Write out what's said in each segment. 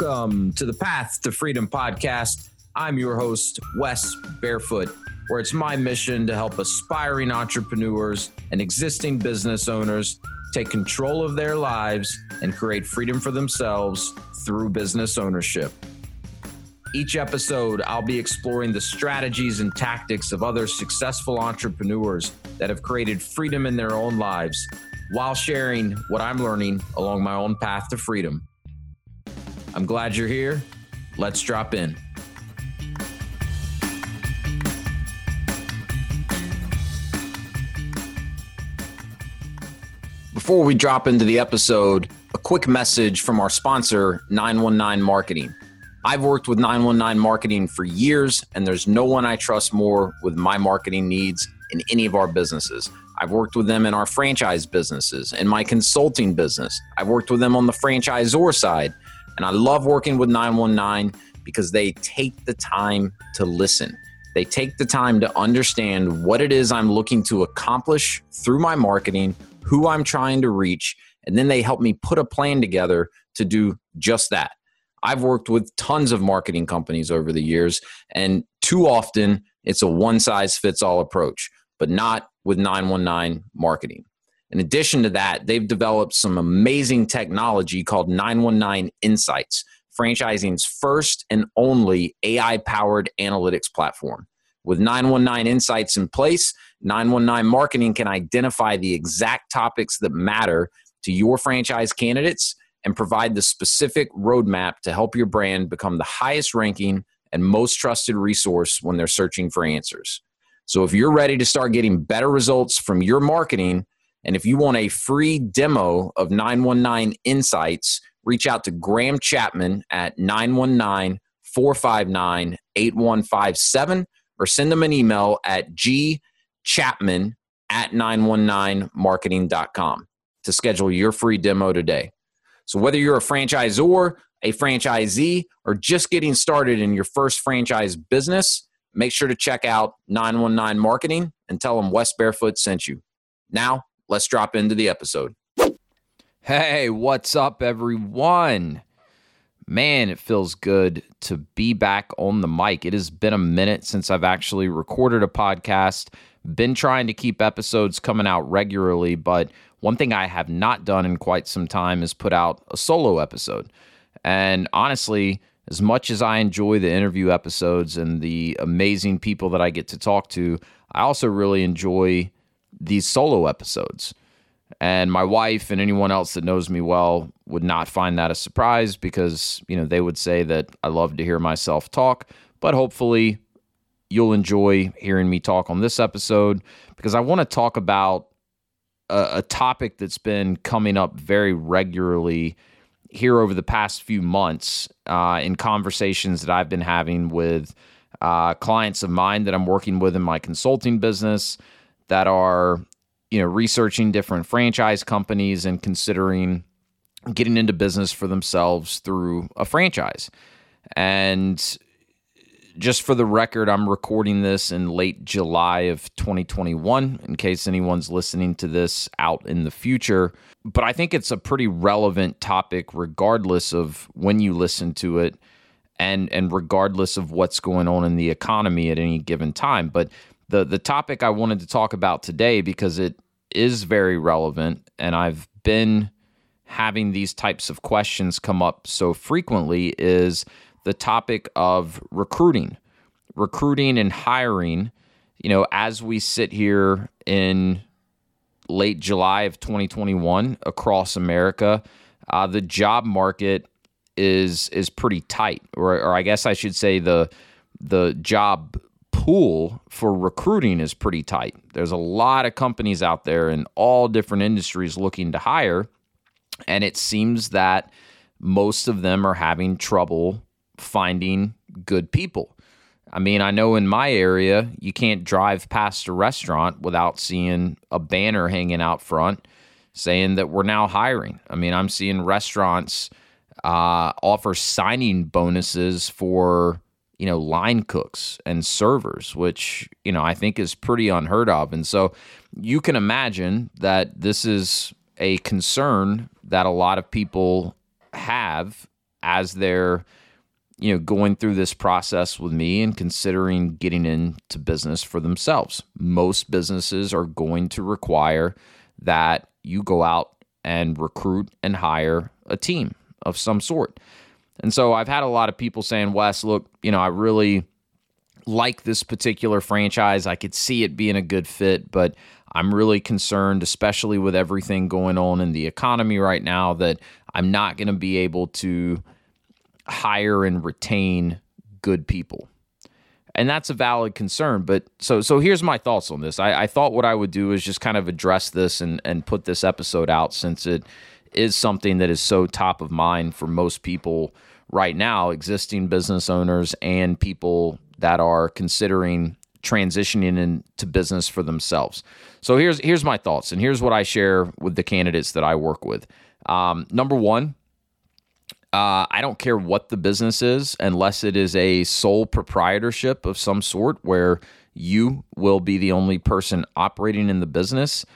Welcome to the Path to Freedom podcast. I'm your host, Wes Barefoot, where it's my mission to help aspiring entrepreneurs and existing business owners take control of their lives and create freedom for themselves through business ownership. Each episode, I'll be exploring the strategies and tactics of other successful entrepreneurs that have created freedom in their own lives while sharing what I'm learning along my own path to freedom. I'm glad you're here. Let's drop in. Before we drop into the episode, a quick message from our sponsor, 919 Marketing. I've worked with 919 Marketing for years, and there's no one I trust more with my marketing needs in any of our businesses. I've worked with them in our franchise businesses, in my consulting business. I've worked with them on the franchisor side. And I love working with 919 because they take the time to listen. They take the time to understand what it is I'm looking to accomplish through my marketing, who I'm trying to reach, and then they help me put a plan together to do just that. I've worked with tons of marketing companies over the years, and too often it's a one size fits all approach, but not with 919 marketing. In addition to that, they've developed some amazing technology called 919 Insights, franchising's first and only AI powered analytics platform. With 919 Insights in place, 919 Marketing can identify the exact topics that matter to your franchise candidates and provide the specific roadmap to help your brand become the highest ranking and most trusted resource when they're searching for answers. So if you're ready to start getting better results from your marketing, and if you want a free demo of 919 Insights, reach out to Graham Chapman at 919 459 8157 or send them an email at gchapman at 919marketing.com to schedule your free demo today. So, whether you're a franchisor, a franchisee, or just getting started in your first franchise business, make sure to check out 919 Marketing and tell them Wes Barefoot sent you. Now, let's drop into the episode. Hey, what's up, everyone? Man, it feels good to be back on the mic. It has been a minute since I've actually recorded a podcast. Been trying to keep episodes coming out regularly, but one thing I have not done in quite some time is put out a solo episode. And honestly, as much as I enjoy the interview episodes and the amazing people that I get to talk to, I also really enjoy these solo episodes. And my wife and anyone else that knows me well would not find that a surprise because, you know, they would say that I love to hear myself talk, but hopefully you'll enjoy hearing me talk on this episode because I want to talk about a, a topic that's been coming up very regularly here over the past few months uh, in conversations that I've been having with uh, clients of mine that I'm working with in my consulting business that are you know researching different franchise companies and considering getting into business for themselves through a franchise. And just for the record, I'm recording this in late July of 2021 in case anyone's listening to this out in the future. But I think it's a pretty relevant topic, regardless of when you listen to it and, and regardless of what's going on in the economy at any given time. But the, the topic I wanted to talk about today, because it is very relevant, and I've been having these types of questions come up so frequently, is the topic of recruiting, recruiting and hiring. You know, as we sit here in late July of 2021 across America, uh, the job market is is pretty tight, or, or I guess I should say the the job pool for recruiting is pretty tight. There's a lot of companies out there in all different industries looking to hire, and it seems that most of them are having trouble finding good people. I mean, I know in my area, you can't drive past a restaurant without seeing a banner hanging out front saying that we're now hiring. I mean, I'm seeing restaurants uh, offer signing bonuses for you know line cooks and servers, which you know I think is pretty unheard of. And so you can imagine that this is a concern that a lot of people have as they're you know going through this process with me and considering getting into business for themselves. Most businesses are going to require that you go out and recruit and hire a team of some sort. And so I've had a lot of people saying, Wes, look, you know, I really like this particular franchise. I could see it being a good fit, but I'm really concerned, especially with everything going on in the economy right now, that I'm not going to be able to hire and retain good people. And that's a valid concern. But so so here's my thoughts on this. I, I thought what I would do is just kind of address this and, and put this episode out since it is something that is so top of mind for most people right now, existing business owners and people that are considering transitioning into business for themselves. So here's here's my thoughts, and here's what I share with the candidates that I work with. Um, number one, uh, I don't care what the business is, unless it is a sole proprietorship of some sort where you will be the only person operating in the business.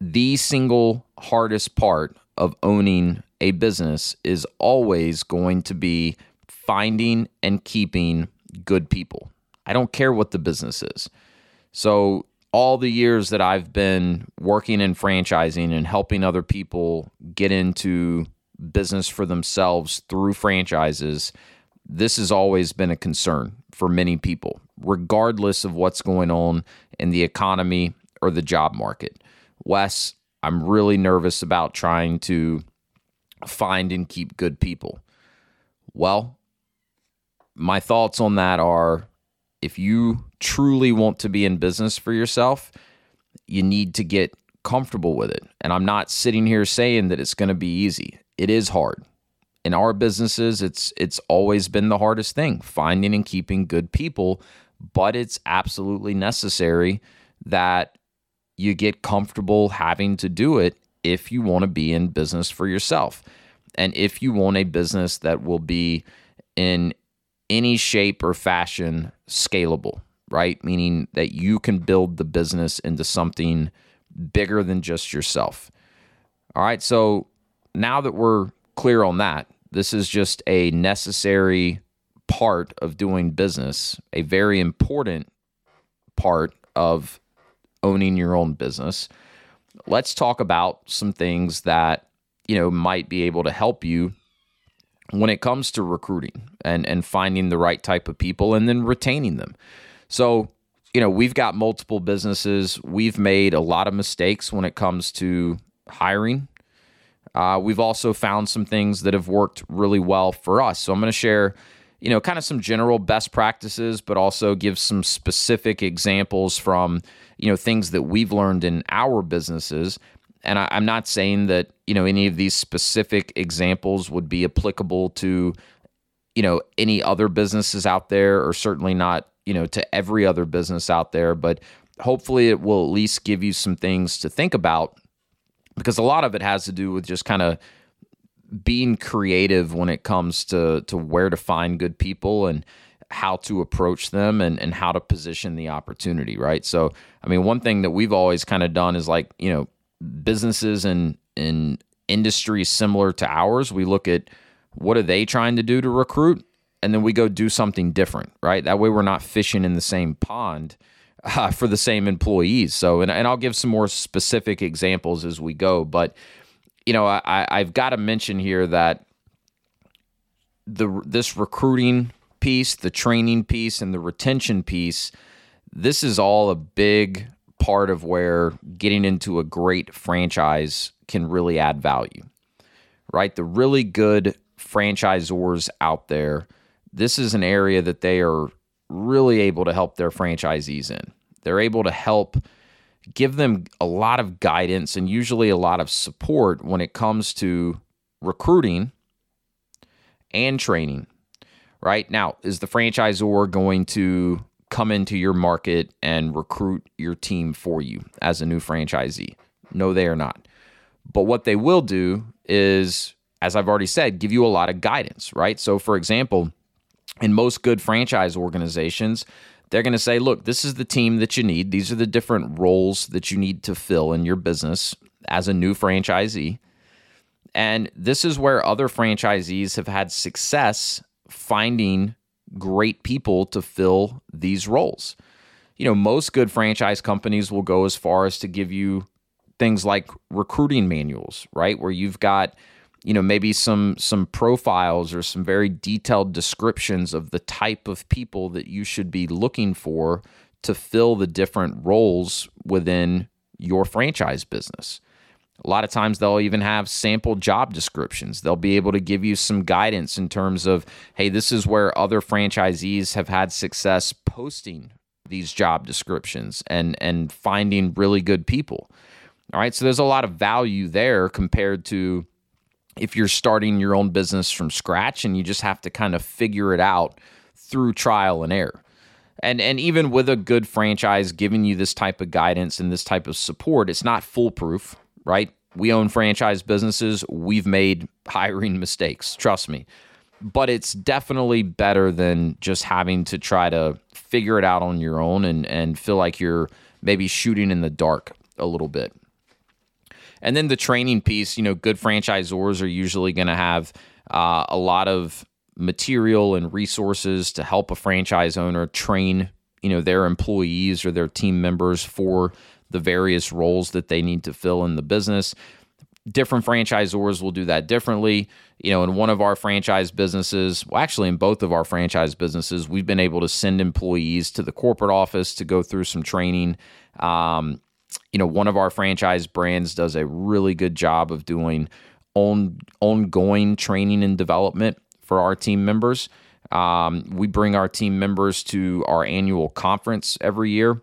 The single hardest part of owning a business is always going to be finding and keeping good people. I don't care what the business is. So, all the years that I've been working in franchising and helping other people get into business for themselves through franchises, this has always been a concern for many people, regardless of what's going on in the economy or the job market. Wes, I'm really nervous about trying to find and keep good people. Well, my thoughts on that are if you truly want to be in business for yourself, you need to get comfortable with it. And I'm not sitting here saying that it's going to be easy. It is hard. In our businesses, it's it's always been the hardest thing, finding and keeping good people, but it's absolutely necessary that you get comfortable having to do it if you want to be in business for yourself. And if you want a business that will be in any shape or fashion scalable, right? Meaning that you can build the business into something bigger than just yourself. All right. So now that we're clear on that, this is just a necessary part of doing business, a very important part of owning your own business. Let's talk about some things that, you know, might be able to help you when it comes to recruiting and and finding the right type of people and then retaining them. So, you know, we've got multiple businesses. We've made a lot of mistakes when it comes to hiring. Uh, we've also found some things that have worked really well for us. So I'm going to share, you know, kind of some general best practices, but also give some specific examples from, you know, things that we've learned in our businesses and I, am not saying that you know any of these specific examples would be applicable to you know any other businesses out there, or certainly not you know to every other business out there. But hopefully, it will at least give you some things to think about because a lot of it has to do with just kind of being creative when it comes to to where to find good people and how to approach them and, and how to position the opportunity, right? So, I mean, one thing that we've always kind of done is like, you know, businesses and in industries similar to ours, we look at what are they trying to do to recruit, and then we go do something different, right? That way, we're not fishing in the same pond uh, for the same employees. So, and, and I'll give some more specific examples as we go, but you know, I, I've got to mention here that the this recruiting piece, the training piece, and the retention piece, this is all a big part of where getting into a great franchise can really add value, right? The really good franchisors out there, this is an area that they are really able to help their franchisees in. They're able to help give them a lot of guidance and usually a lot of support when it comes to recruiting and training. Right now, is the franchisor going to come into your market and recruit your team for you as a new franchisee. No, they are not. But what they will do is, as I've already said, give you a lot of guidance, right? So, for example, in most good franchise organizations, they're going to say, look, this is the team that you need. These are the different roles that you need to fill in your business as a new franchisee. And this is where other franchisees have had success finding great people to fill these roles. You know, most good franchise companies will go as far as to give you things like recruiting manuals, right? Where you've got you know maybe some some profiles or some very detailed descriptions of the type of people that you should be looking for to fill the different roles within your franchise business. A lot of times they'll even have sample job descriptions. They'll be able to give you some guidance in terms of, hey, this is where other franchisees have had success posting these job descriptions and and finding really good people. All right, so there's a lot of value there compared to if you're starting your own business from scratch and you just have to kind of figure it out through trial and error. And and even with a good franchise giving you this type of guidance and this type of support, it's not foolproof, right? We own franchise businesses. We've made hiring mistakes, trust me. But it's definitely better than just having to try to figure it out on your own and, and feel like you're maybe shooting in the dark a little bit. And then the training piece, you know, good franchisors are usually going to have uh, a lot of material and resources to help a franchise owner train, you know, their employees or their team members for the various roles that they need to fill in the business. Different franchisors will do that differently. You know, in one of our franchise businesses, well, actually, in both of our franchise businesses, we've been able to send employees to the corporate office to go through some training. Um, you know, one of our franchise brands does a really good job of doing on, ongoing training and development for our team members. Um, we bring our team members to our annual conference every year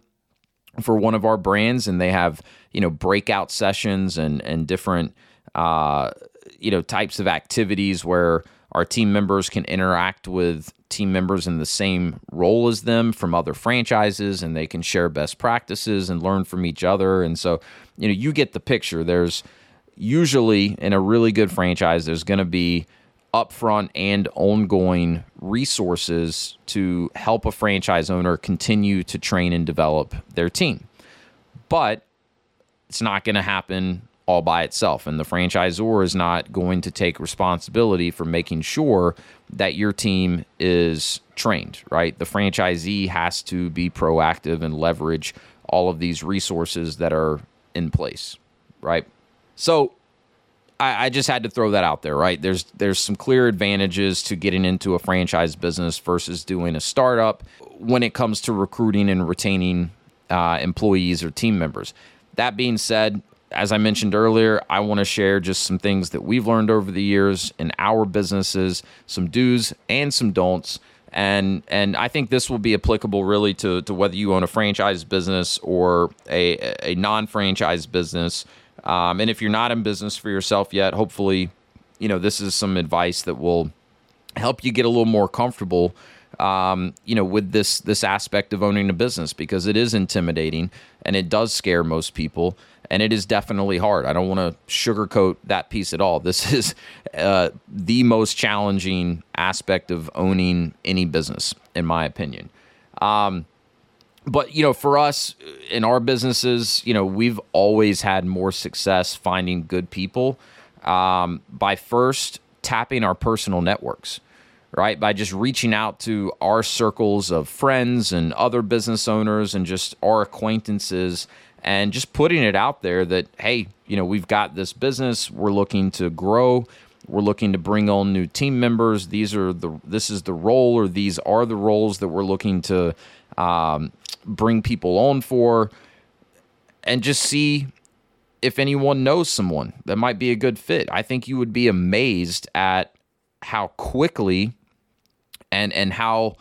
for one of our brands, and they have you know breakout sessions and and different uh, you know types of activities where our team members can interact with team members in the same role as them from other franchises and they can share best practices and learn from each other. And so you know you get the picture. There's usually in a really good franchise there's going to be upfront and ongoing resources to help a franchise owner continue to train and develop their team. But it's not going to happen all by itself. And the franchisor is not going to take responsibility for making sure that your team is trained, right? The franchisee has to be proactive and leverage all of these resources that are in place, right? So I, I just had to throw that out there, right? There's there's some clear advantages to getting into a franchise business versus doing a startup when it comes to recruiting and retaining uh, employees or team members. That being said, as I mentioned earlier, I want to share just some things that we've learned over the years in our businesses, some do's and some don'ts. And and I think this will be applicable really to, to whether you own a franchise business or a, a non franchise business. Um, and if you're not in business for yourself yet, hopefully, you know, this is some advice that will help you get a little more comfortable um, you know, with this this aspect of owning a business because it is intimidating and it does scare most people and it is definitely hard. I don't want to sugarcoat that piece at all. This is uh, the most challenging aspect of owning any business, in my opinion. Um, but you know, for us in our businesses, you know, we've always had more success finding good people um, by first tapping our personal networks right? By just reaching out to our circles of friends and other business owners and just our acquaintances and just putting it out there that, hey, you know, we've got this business, we're looking to grow. We're looking to bring on new team members. These are the this is the role, or these are the roles that we're looking to um, bring people on for, and just see if anyone knows someone that might be a good fit. I think you would be amazed at how quickly and and how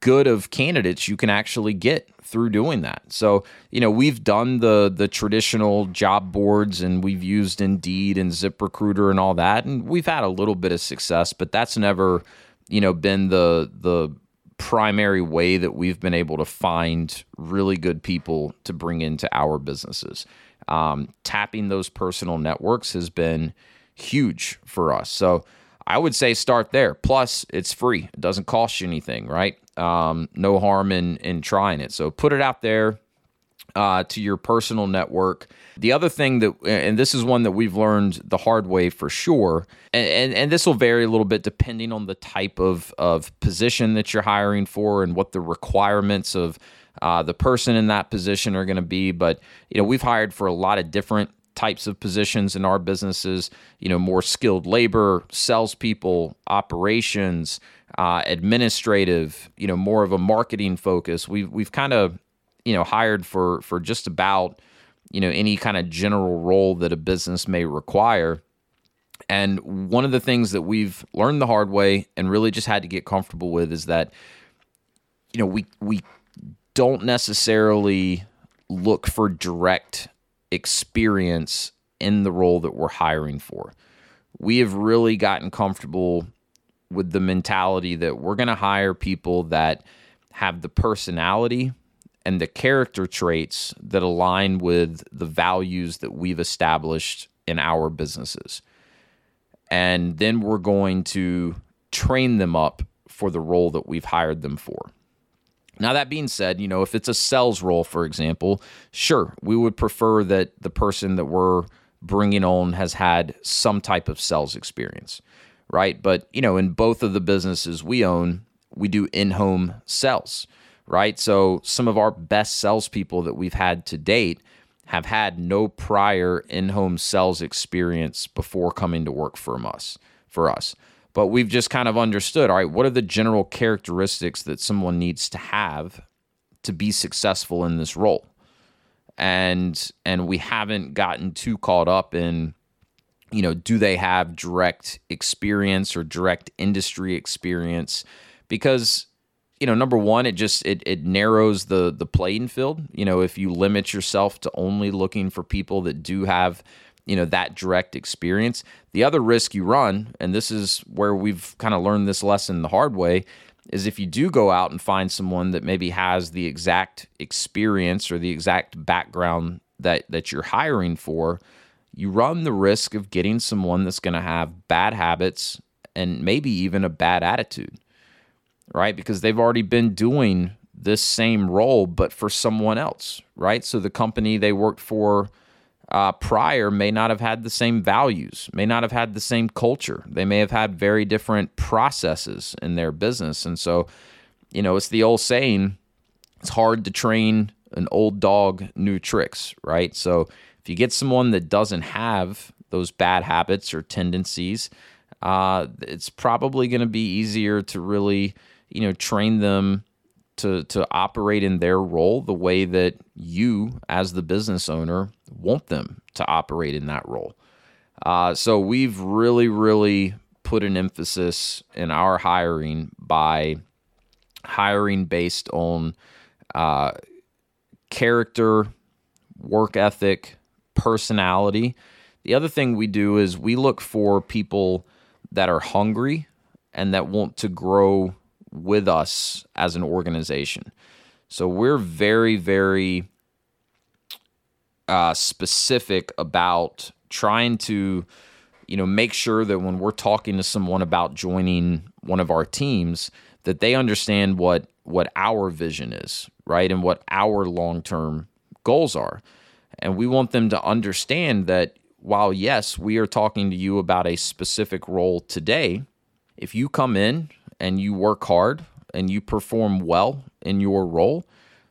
good of candidates you can actually get through doing that. So, you know, we've done the the traditional job boards and we've used Indeed and ZipRecruiter and all that and we've had a little bit of success, but that's never, you know, been the the primary way that we've been able to find really good people to bring into our businesses. Um, tapping those personal networks has been huge for us. So, I would say start there. Plus, it's free. It doesn't cost you anything, right? Um, no harm in in trying it. So put it out there. uh, to your personal network. The other thing that, and this is one that we've learned the hard way for sure, and, and, and, this will vary a little bit depending on the type of, of position that you're hiring for and what the requirements of uh, the person in that position are going to be. But, you know, we've hired for a lot of different types of positions in our businesses, you know, more skilled labor, salespeople, operations, uh, administrative, you know, more of a marketing focus. We've, we've kind of you know hired for for just about you know any kind of general role that a business may require and one of the things that we've learned the hard way and really just had to get comfortable with is that you know we we don't necessarily look for direct experience in the role that we're hiring for. We have really gotten comfortable with the mentality that we're going to hire people that have the personality and the character traits that align with the values that we've established in our businesses. And then we're going to train them up for the role that we've hired them for. Now, that being said, you know, if it's a sales role, for example, sure, we would prefer that the person that we're bringing on has had some type of sales experience, right? But, you know, in both of the businesses we own, we do in home sales right? So some of our best salespeople that we've had to date have had no prior in-home sales experience before coming to work for us. For us, but we've just kind of understood. All right, what are the general characteristics that someone needs to have to be successful in this role? And and we haven't gotten too caught up in you know, do they have direct experience or direct industry experience? Because you know, number one, it just it it narrows the the playing field. You know, if you limit yourself to only looking for people that do have you know that direct experience. The other risk you run, and this is where we've kind of learned this lesson the hard way, is if you do go out and find someone that maybe has the exact experience or the exact background that that you're hiring for, you run the risk of getting someone that's going to have bad habits and maybe even a bad attitude right? Because they've already been doing this same role, but for someone else, right? So the company they worked for uh, prior may not have had the same values, may not have had the same culture. They may have had very different processes in their business. And so, you know, it's the old saying it's hard to train an old dog new tricks, right? So if you get someone that doesn't have those bad habits or tendencies, uh, it's probably going to be easier to really you know train them to to operate in their role the way that you as the business owner want them to operate in that role uh, so we've really really put an emphasis in our hiring by hiring based on uh, character work ethic personality the other thing we do is we look for people that are hungry and that want to grow with us as an organization. So we're very, very uh, specific about trying to, you know, make sure that when we're talking to someone about joining one of our teams, that they understand what what our vision is, right, and what our long term goals are. And we want them to understand that while yes, we are talking to you about a specific role today, if you come in and you work hard and you perform well in your role,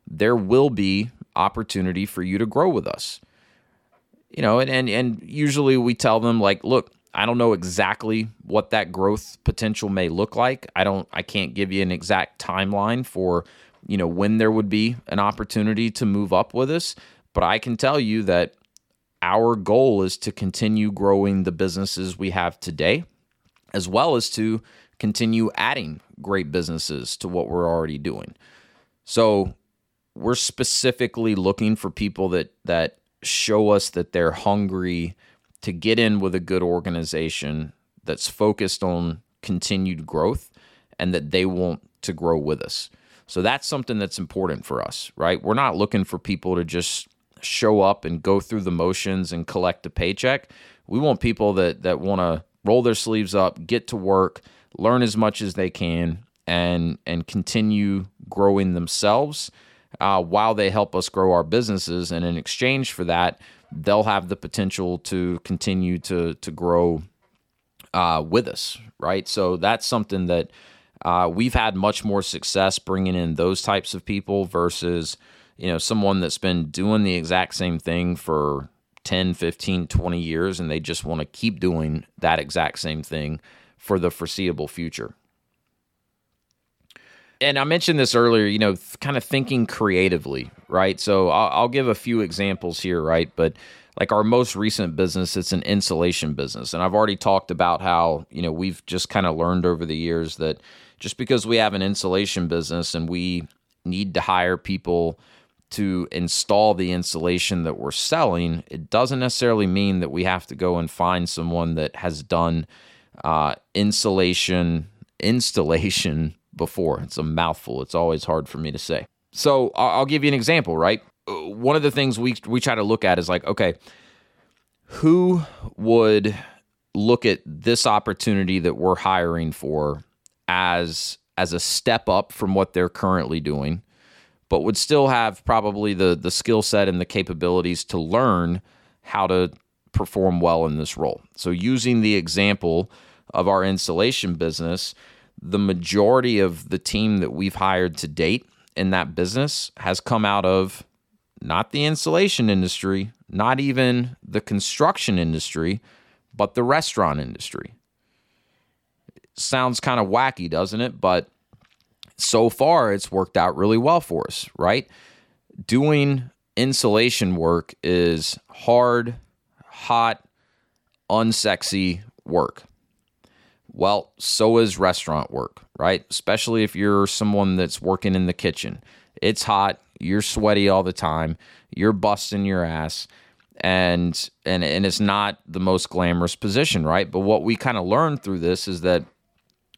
there will be opportunity for you to grow with us. You know, and, and and usually we tell them like, look, I don't know exactly what that growth potential may look like. I don't I can't give you an exact timeline for, you know, when there would be an opportunity to move up with us, but I can tell you that our goal is to continue growing the businesses we have today as well as to continue adding great businesses to what we're already doing. So we're specifically looking for people that that show us that they're hungry to get in with a good organization that's focused on continued growth and that they want to grow with us. So that's something that's important for us, right? We're not looking for people to just show up and go through the motions and collect a paycheck. We want people that that want to roll their sleeves up, get to work, learn as much as they can and and continue growing themselves uh, while they help us grow our businesses. And in exchange for that, they'll have the potential to continue to to grow uh, with us, right? So that's something that uh, we've had much more success bringing in those types of people versus you know someone that's been doing the exact same thing for 10 15 20 years and they just want to keep doing that exact same thing for the foreseeable future and I mentioned this earlier, you know, th- kind of thinking creatively, right? So I'll, I'll, give a few examples here, right? But like our most recent business, it's an insulation business. And I've already talked about how, you know, we've just kind of learned over the years that just because we have an insulation business and we need to hire people to install the insulation that we're selling, it doesn't necessarily mean that we have to go and find someone that has done uh, insulation installation before. It's a mouthful. It's always hard for me to say. So I'll give you an example, right? Uh, one of the things we we try to look at is like, okay, who would look at this opportunity that we're hiring for as as a step up from what they're currently doing, but would still have probably the the skill set and the capabilities to learn how to perform well in this role. So using the example of our installation business, the majority of the team that we've hired to date in that business has come out of not the insulation industry, not even the construction industry, but the restaurant industry sounds kind of wacky, doesn't it? But so far, it's worked out really well for us, right? Doing insulation work is hard, hot, unsexy work. Well, so is restaurant work, right? Especially if you're someone that's working in the kitchen. It's hot, you're sweaty all the time, you're busting your ass and and and it's not the most glamorous position, right? But what we kind of learned through this is that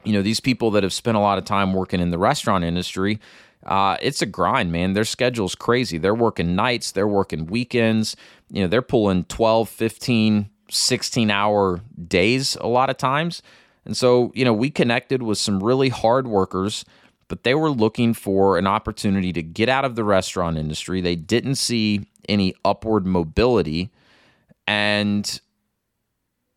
you know, these people that have spent a lot of time working in the restaurant industry, uh, it's a grind, man. Their schedule's crazy. They're working nights, they're working weekends. You know, they're pulling 12, 15, 16 hour days a lot of times. And so, you know, we connected with some really hard workers, but they were looking for an opportunity to get out of the restaurant industry. They didn't see any upward mobility. And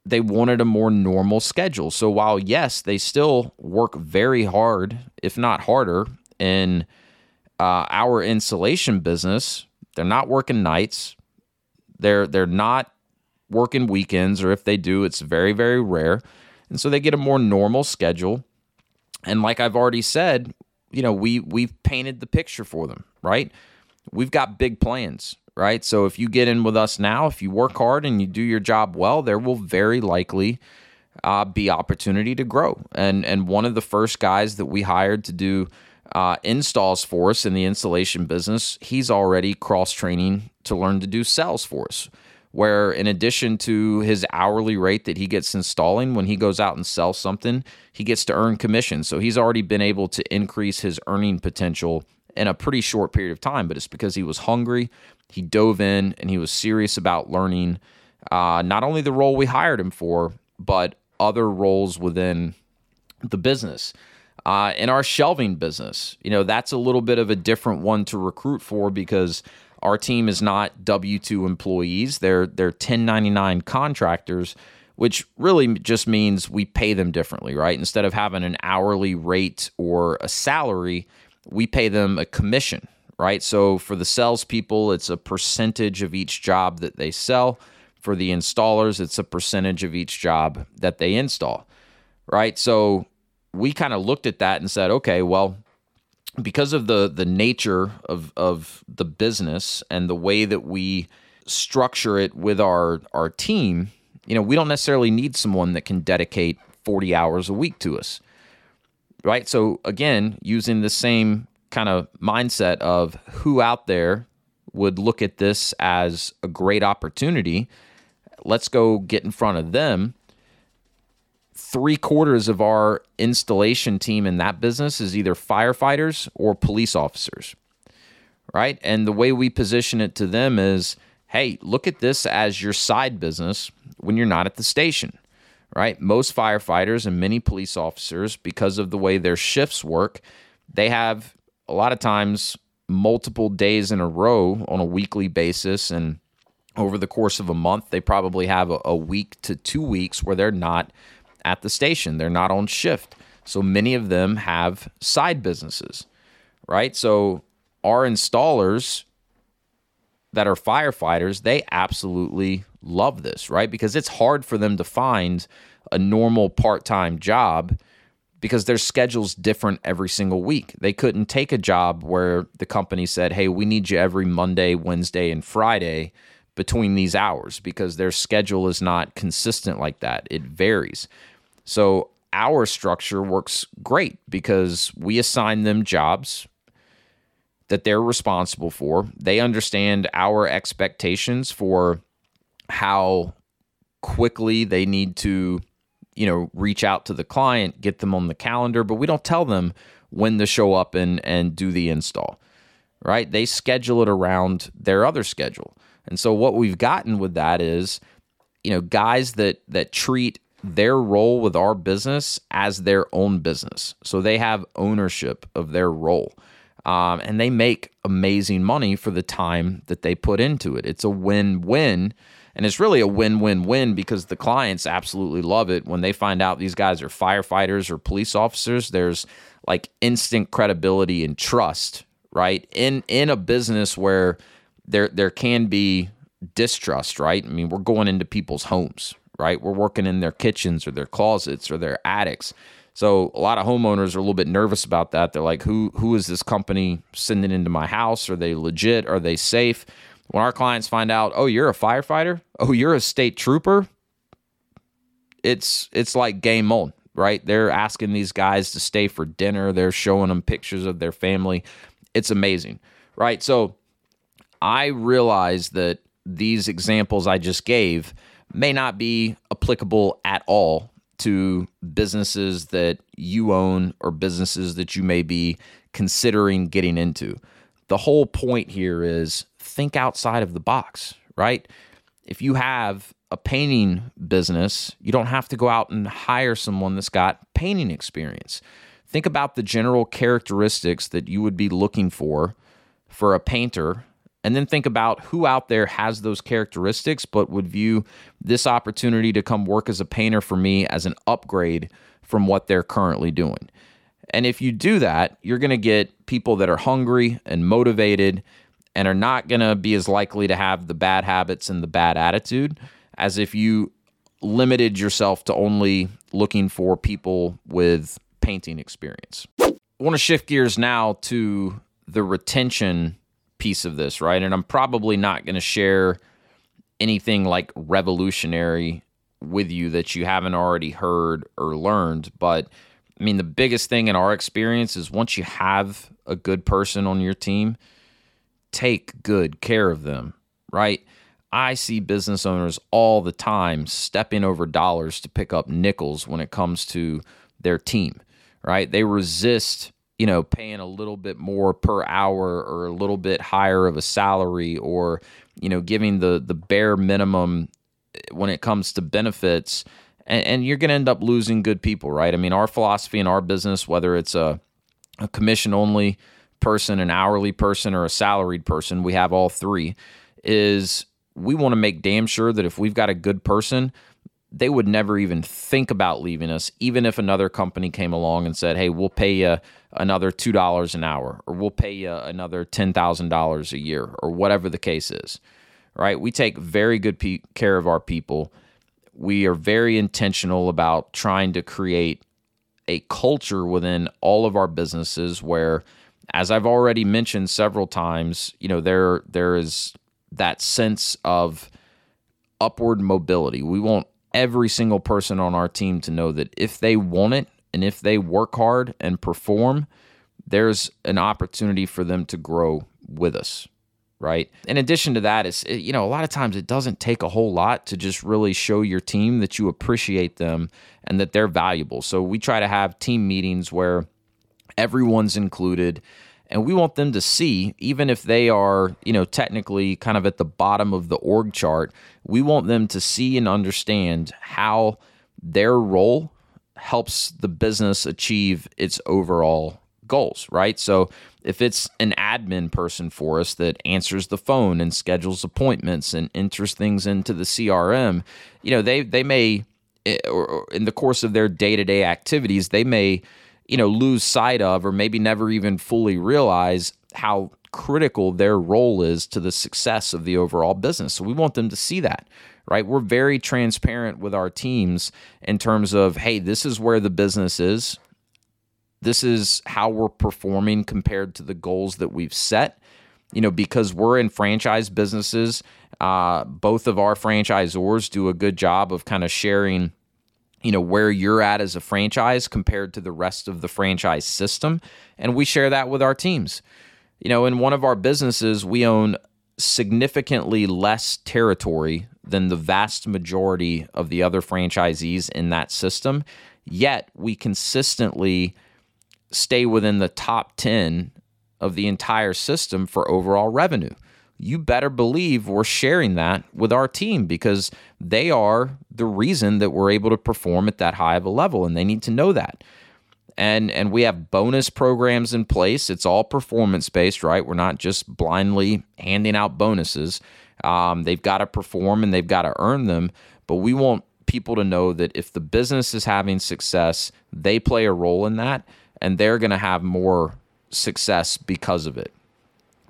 they wanted a more normal schedule. So while yes, they still work very hard, if not harder, in uh, our insulation business, they're not working nights. They're they're not working weekends, or if they do, it's very very rare. And so they get a more normal schedule. And like I've already said, you know, we we've painted the picture for them, right? We've got big plans right? So if you get in with us now, if you work hard and you do your job well, there will very likely uh, be opportunity to grow. And and one of the first guys that we hired to do uh, installs for us in the installation business, he's already cross training to learn to do sales for us. Where in addition to his hourly rate that he gets installing, when he goes out and sells something, he gets to earn commission. So he's already been able to increase his earning potential in a pretty short period of time, but it's because he was hungry, he dove in, and he was serious about learning uh, not only the role we hired him for, but other roles within the business. Uh, in our shelving business, you know, that's a little bit of a different one to recruit for because our team is not W two employees; they're they're 1099 contractors, which really just means we pay them differently, right? Instead of having an hourly rate or a salary, we pay them a commission, right? So for the salespeople, it's a percentage of each job that they sell. For the installers, it's a percentage of each job that they install, right? So we kind of looked at that and said, okay, well, because of the the nature of of the business and the way that we structure it with our our team, you know, we don't necessarily need someone that can dedicate 40 hours a week to us right? So again, using the same kind of mindset of who out there would look at this as a great opportunity, let's go get in front of them. Three quarters of our installation team in that business is either firefighters or police officers, right? And the way we position it to them is hey, look at this as your side business when you're not at the station right? Most firefighters and many police officers, because of the way their shifts work, they have a lot of times multiple days in a row on a weekly basis and over the course of a month they probably have a, a week to two weeks where they're not at the station they're not on shift so many of them have side businesses right so our installers that are firefighters they absolutely love this right because it's hard for them to find a normal part-time job because their schedule's different every single week. They couldn't take a job where the company said, "Hey, we need you every Monday, Wednesday, and Friday between these hours" because their schedule is not consistent like that. It varies. So, our structure works great because we assign them jobs that they're responsible for. They understand our expectations for how quickly they need to you know, reach out to the client, get them on the calendar, but we don't tell them when to show up and and do the install. Right? They schedule it around their other schedule. And so what we've gotten with that is, you know, guys that that treat their role with our business as their own business. So they have ownership of their role. Um, and they make amazing money for the time that they put into it. It's a win win and it's really a win win win because the clients absolutely love it. When they find out these guys are firefighters or police officers, there's like instant credibility and trust, right? In in a business where there there can be distrust, right? I mean, we're going into people's homes, right? We're working in their kitchens or their closets or their attics. So a lot of homeowners are a little bit nervous about that. They're like, who who is this company sending into my house? Are they legit? Are they safe? When our clients find out, oh, you're a firefighter, oh, you're a state trooper, it's it's like game on, right? They're asking these guys to stay for dinner. They're showing them pictures of their family. It's amazing, right? So I realize that these examples I just gave may not be applicable at all to businesses that you own or businesses that you may be considering getting into. The whole point here is think outside of the box, right? If you have a painting business, you don't have to go out and hire someone that's got painting experience. Think about the general characteristics that you would be looking for for a painter and then think about who out there has those characteristics but would view this opportunity to come work as a painter for me as an upgrade from what they're currently doing. And if you do that, you're going to get people that are hungry and motivated and are not going to be as likely to have the bad habits and the bad attitude as if you limited yourself to only looking for people with painting experience. I want to shift gears now to the retention piece of this, right? And I'm probably not going to share anything like revolutionary with you that you haven't already heard or learned, but I mean, the biggest thing in our experience is once you have a good person on your team, take good care of them, right? I see business owners all the time stepping over dollars to pick up nickels when it comes to their team, right? They resist, you know, paying a little bit more per hour or a little bit higher of a salary or, you know, giving the the bare minimum eh, when it comes to benefits. And, and you're going to end up losing good people, right? I mean, our philosophy in our business, whether it's a, a commission only person, an hourly person, or a salaried person, we have all three, is we want to make damn sure that if we've got a good person, they would never even think about leaving us, even if another company came along and said, hey, we'll pay you another $2 an hour, or we'll pay you another $10,000 a year, or whatever the case is. Right? We take very good pe- care of our people. We are very intentional about trying to create a culture within all of our businesses where as I've already mentioned several times, you know, there there is that sense of upward mobility. We want every single person on our team to know that if they want it and if they work hard and perform, there's an opportunity for them to grow with us, right? In addition to that, it's you know, a lot of times it doesn't take a whole lot to just really show your team that you appreciate them and that they're valuable. So we try to have team meetings where everyone's included and we want them to see even if they are you know technically kind of at the bottom of the org chart we want them to see and understand how their role helps the business achieve its overall goals, right? So if it's an admin person for us that answers the phone and schedules appointments and enters things into the CRM, you know, they they may eh, in the course of their day-to-day activities, they may, you know, lose sight of or maybe never even fully realize how critical their role is to the success of the overall business. So we want them to see that, right? We're very transparent with our teams in terms of, hey, this is where the business is. This is how we're performing compared to the goals that we've set. You know, because we're in franchise businesses, uh, both of our franchisors do a good job of kind of sharing you know where you're at as a franchise compared to the rest of the franchise system and we share that with our teams you know, in one of our businesses, we own significantly less territory than the vast majority of the other franchisees in that system. Yet we consistently stay within the top 10 of the entire system for overall revenue. You better believe we're sharing that with our team because they are the reason that we're able to perform at that high of a level, and they need to know that and and we have bonus programs in place. It's all performance based, right? We're not just blindly handing out bonuses. Um, they've got to perform and they've got to earn them. But we want people to know that if the business is having success, they play a role in that, and they're going to have more success because of it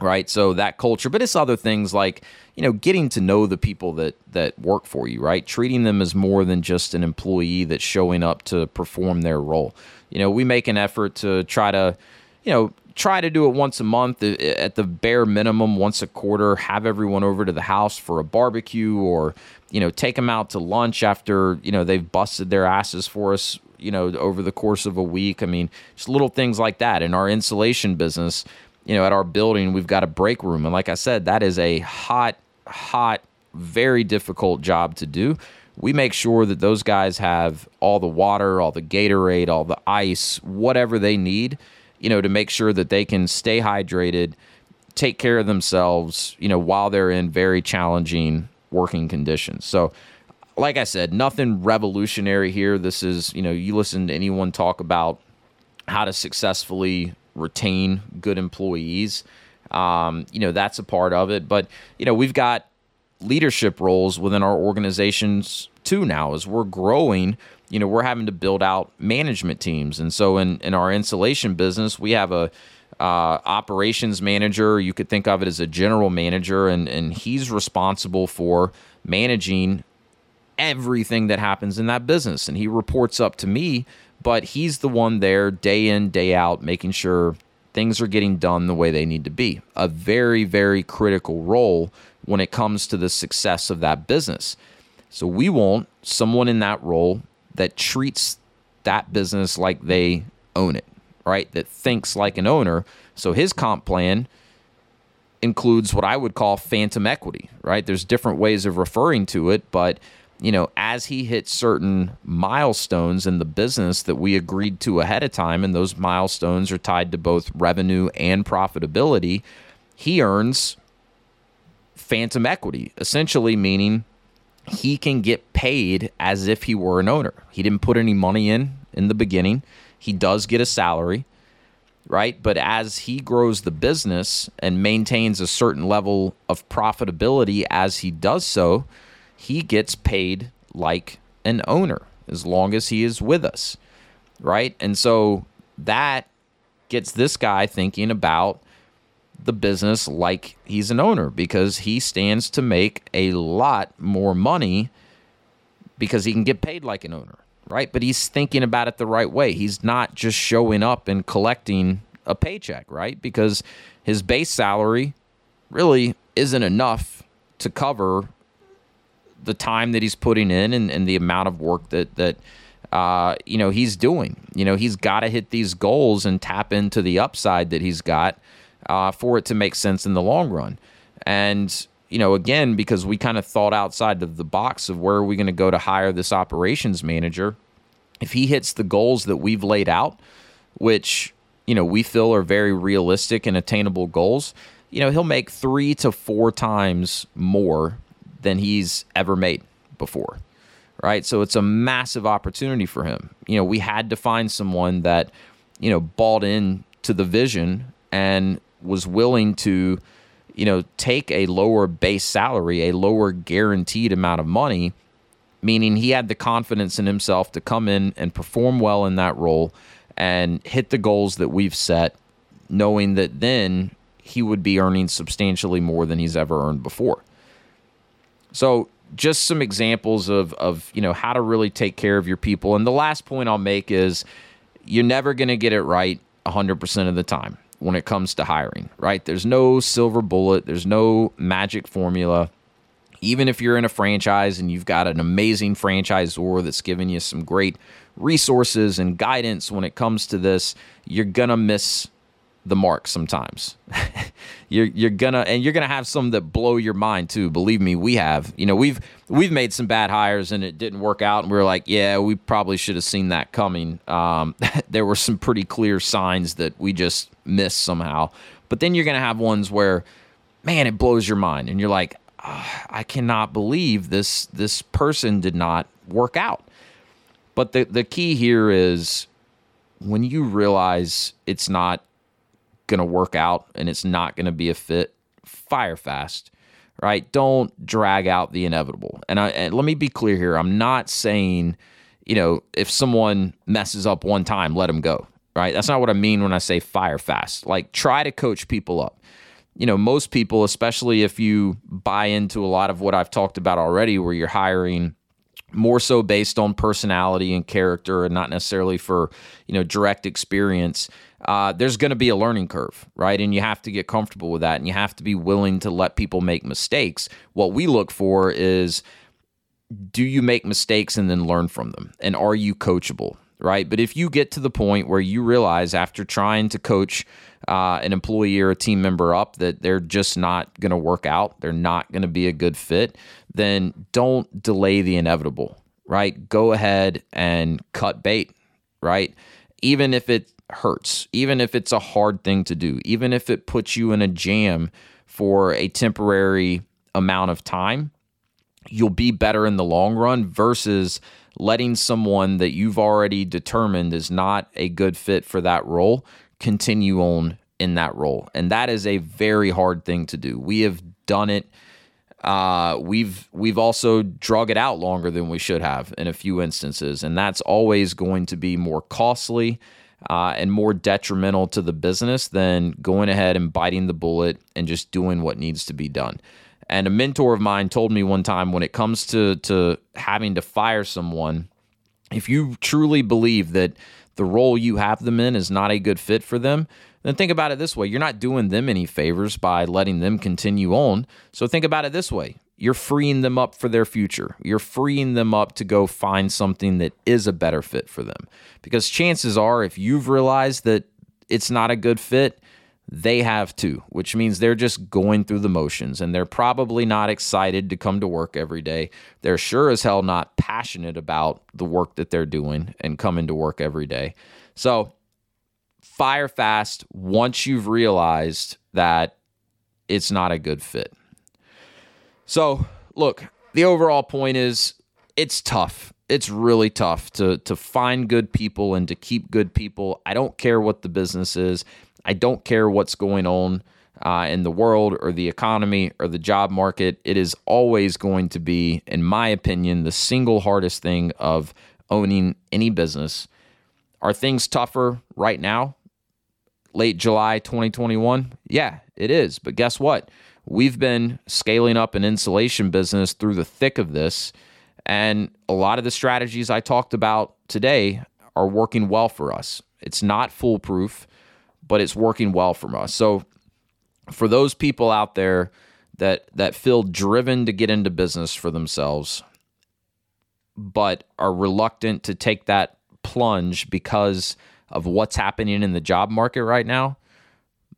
right? So that culture but it's other things like you know getting to know the people that that work for you right? Treating them as more than just an employee that's showing up to perform their role. You know we make an effort to try to you know try to do it once a month uh, uh, at the bare minimum once a quarter have everyone over to the house for a barbecue or you know take them out to lunch after you know they've busted their asses for us you know over the course of a week. I mean just little things like that. In our insulation business you know, at our building, we've got a break room. And like I said, that is a hot, hot, very difficult job to do. We make sure that those guys have all the water, all the Gatorade, all the ice, whatever they need, you know, to make sure that they can stay hydrated, take care of themselves, you know, while they're in very challenging working conditions. So, like I said, nothing revolutionary here. This is, you know, you listen to anyone talk about how to successfully retain good employees. Um, you know, that's a part of it. But, you know, we've got leadership roles within our organizations too now as we're growing you know we're having to build out management teams and so in, in our insulation business we have a uh, operations manager you could think of it as a general manager and, and he's responsible for managing everything that happens in that business and he reports up to me but he's the one there day in, day out, making sure things are getting done the way they need to be. A very, very critical role when it comes to the success of that business. So we want someone in that role that treats that business like they own it, right? That thinks like an owner. So his comp plan includes what I would call phantom equity, right? There's different ways of referring to it, but you know, as he hits certain milestones in the business that we agreed to ahead of time, and those milestones are tied to both revenue and profitability, he earns phantom equity, essentially meaning he can get paid as if he were an owner. He didn't put any money in in the beginning. He does get a salary, right? But as he grows the business and maintains a certain level of profitability as he does so, he gets paid like an owner as long as he is with us, right? And so that gets this guy thinking about the business like he's an owner because he stands to make a lot more money because he can get paid like an owner, right? But he's thinking about it the right way. He's not just showing up and collecting a paycheck, right? Because his base salary really isn't enough to cover the time that he's putting in and, and the amount of work that that uh, you know he's doing. You know he's got to hit these goals and tap into the upside that he's got uh, for it to make sense in the long run. And you know again because we kind of thought outside of the box of where are we going to go to hire this operations manager. If he hits the goals that we've laid out, which you know we feel are very realistic and attainable goals, you know he'll make three to four times more than he's ever made before. Right. So it's a massive opportunity for him. You know, we had to find someone that, you know, bought in to the vision and was willing to, you know, take a lower base salary, a lower guaranteed amount of money, meaning he had the confidence in himself to come in and perform well in that role and hit the goals that we've set, knowing that then he would be earning substantially more than he's ever earned before. So, just some examples of of you know how to really take care of your people. And the last point I'll make is you're never going to get it right 100% of the time when it comes to hiring, right? There's no silver bullet, there's no magic formula. Even if you're in a franchise and you've got an amazing franchisor that's giving you some great resources and guidance when it comes to this, you're going to miss the mark sometimes. you're you're gonna and you're gonna have some that blow your mind too. Believe me, we have. You know, we've we've made some bad hires and it didn't work out, and we are like, yeah, we probably should have seen that coming. Um, there were some pretty clear signs that we just missed somehow. But then you're gonna have ones where, man, it blows your mind, and you're like, oh, I cannot believe this this person did not work out. But the the key here is when you realize it's not going to work out and it's not going to be a fit, fire fast, right? Don't drag out the inevitable. And, I, and let me be clear here. I'm not saying, you know, if someone messes up one time, let them go, right? That's not what I mean when I say fire fast. Like try to coach people up. You know, most people, especially if you buy into a lot of what I've talked about already, where you're hiring more so based on personality and character and not necessarily for you know direct experience uh, there's going to be a learning curve, right? And you have to get comfortable with that and you have to be willing to let people make mistakes. What we look for is do you make mistakes and then learn from them? And are you coachable, right? But if you get to the point where you realize after trying to coach uh, an employee or a team member up that they're just not going to work out, they're not going to be a good fit, then don't delay the inevitable, right? Go ahead and cut bait, right? Even if it hurts, even if it's a hard thing to do, even if it puts you in a jam for a temporary amount of time, you'll be better in the long run versus letting someone that you've already determined is not a good fit for that role continue on in that role. And that is a very hard thing to do. We have done it. Uh, we've we've also drug it out longer than we should have in a few instances, and that's always going to be more costly uh, and more detrimental to the business than going ahead and biting the bullet and just doing what needs to be done. And a mentor of mine told me one time when it comes to to having to fire someone, if you truly believe that the role you have them in is not a good fit for them, then think about it this way. You're not doing them any favors by letting them continue on. So think about it this way you're freeing them up for their future. You're freeing them up to go find something that is a better fit for them. Because chances are, if you've realized that it's not a good fit, they have too, which means they're just going through the motions and they're probably not excited to come to work every day. They're sure as hell not passionate about the work that they're doing and coming to work every day. So, fire fast once you've realized that it's not a good fit. So, look, the overall point is it's tough. It's really tough to to find good people and to keep good people. I don't care what the business is. I don't care what's going on uh, in the world or the economy or the job market. It is always going to be, in my opinion, the single hardest thing of owning any business. Are things tougher right now? Late July 2021? Yeah, it is. But guess what? We've been scaling up an insulation business through the thick of this. And a lot of the strategies I talked about today are working well for us. It's not foolproof, but it's working well for us. So, for those people out there that that feel driven to get into business for themselves, but are reluctant to take that plunge because of what's happening in the job market right now,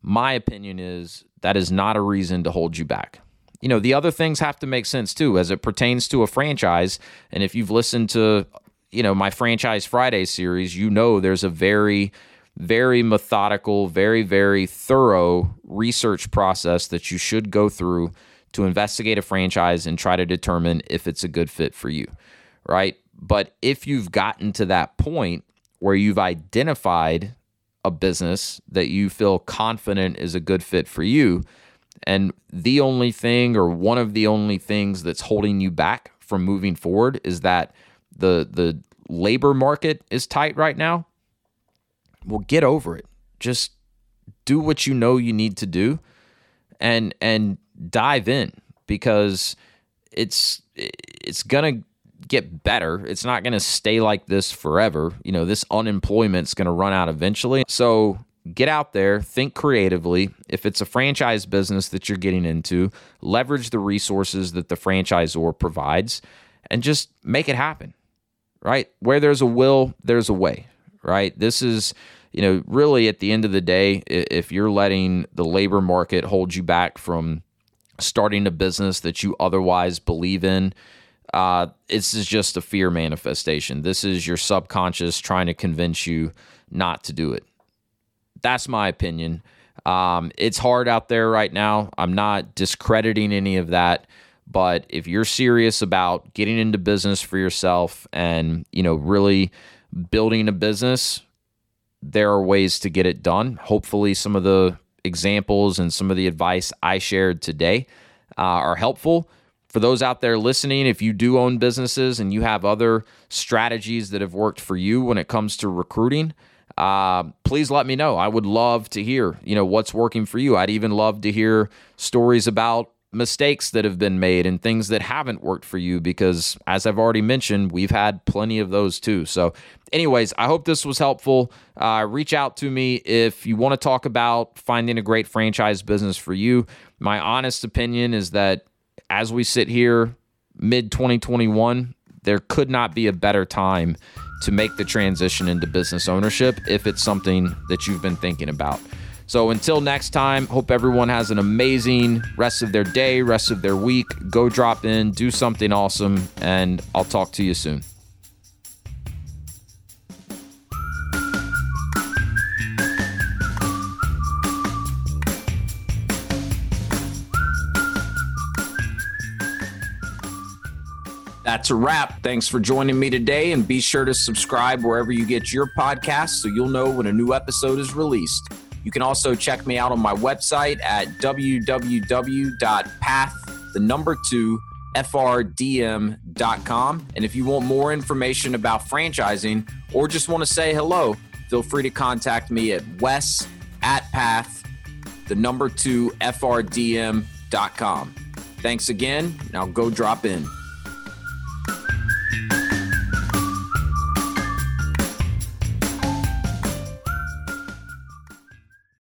my opinion is that is not a reason to hold you back. You know, the other things have to make sense too as it pertains to a franchise. And if you've listened to, you know, my Franchise Friday series, you know there's a very, very methodical, very, very thorough research process that you should go through to investigate a franchise and try to determine if it's a good fit for you, right? But if you've gotten to that point where you've identified a business that you feel confident is a good fit for you. And the only thing, or one of the only things that's holding you back from moving forward, is that the the labor market is tight right now. Well, get over it. Just do what you know you need to do, and and dive in because it's it's gonna get better. It's not going to stay like this forever. You know, this unemployment's going to run out eventually. So get out there, think creatively. If it's a franchise business that you're getting into, leverage the resources that the franchisor provides and just make it happen, right? Where there's a will, there's a way, right? This is, you know, really at the end of the day, if you're letting the labor market hold you back from starting a business that you otherwise believe in, uh, this is just a fear manifestation. This is your subconscious trying to convince you not to do it. That's my opinion. Um, it's hard out there right now. I'm not discrediting any of that, but if you're serious about getting into business for yourself and you know really building a business, there are ways to get it done. Hopefully, some of the examples and some of the advice I shared today uh, are helpful for those out there listening, if you do own businesses and you have other strategies that have worked for you when it comes to recruiting, uh, please let me know. I would love to hear, you know, what's working for you. I'd even love to hear stories about mistakes that have been made and things that haven't worked for you because as I've already mentioned, we've had plenty of those too. So, anyways, I hope this was helpful. Uh, reach out to me if you want to talk about finding a great franchise business for you. My honest opinion is that as we sit here mid 2021, there could not be a better time to make the transition into business ownership if it's something that you've been thinking about. So until next time, hope everyone has an amazing rest of their day, rest of their week. Go drop in, do something awesome, and I'll talk to you soon. That's a wrap. Thanks for joining me today, and be sure to subscribe wherever you get your podcasts so you'll know when a new episode is released. You can also check me out on my website at www.path, the number two, frdm.com. And if you want more information about franchising or just want to say hello, feel free to contact me at wes at path, the number two, frdm.com. Thanks again. Now go drop in.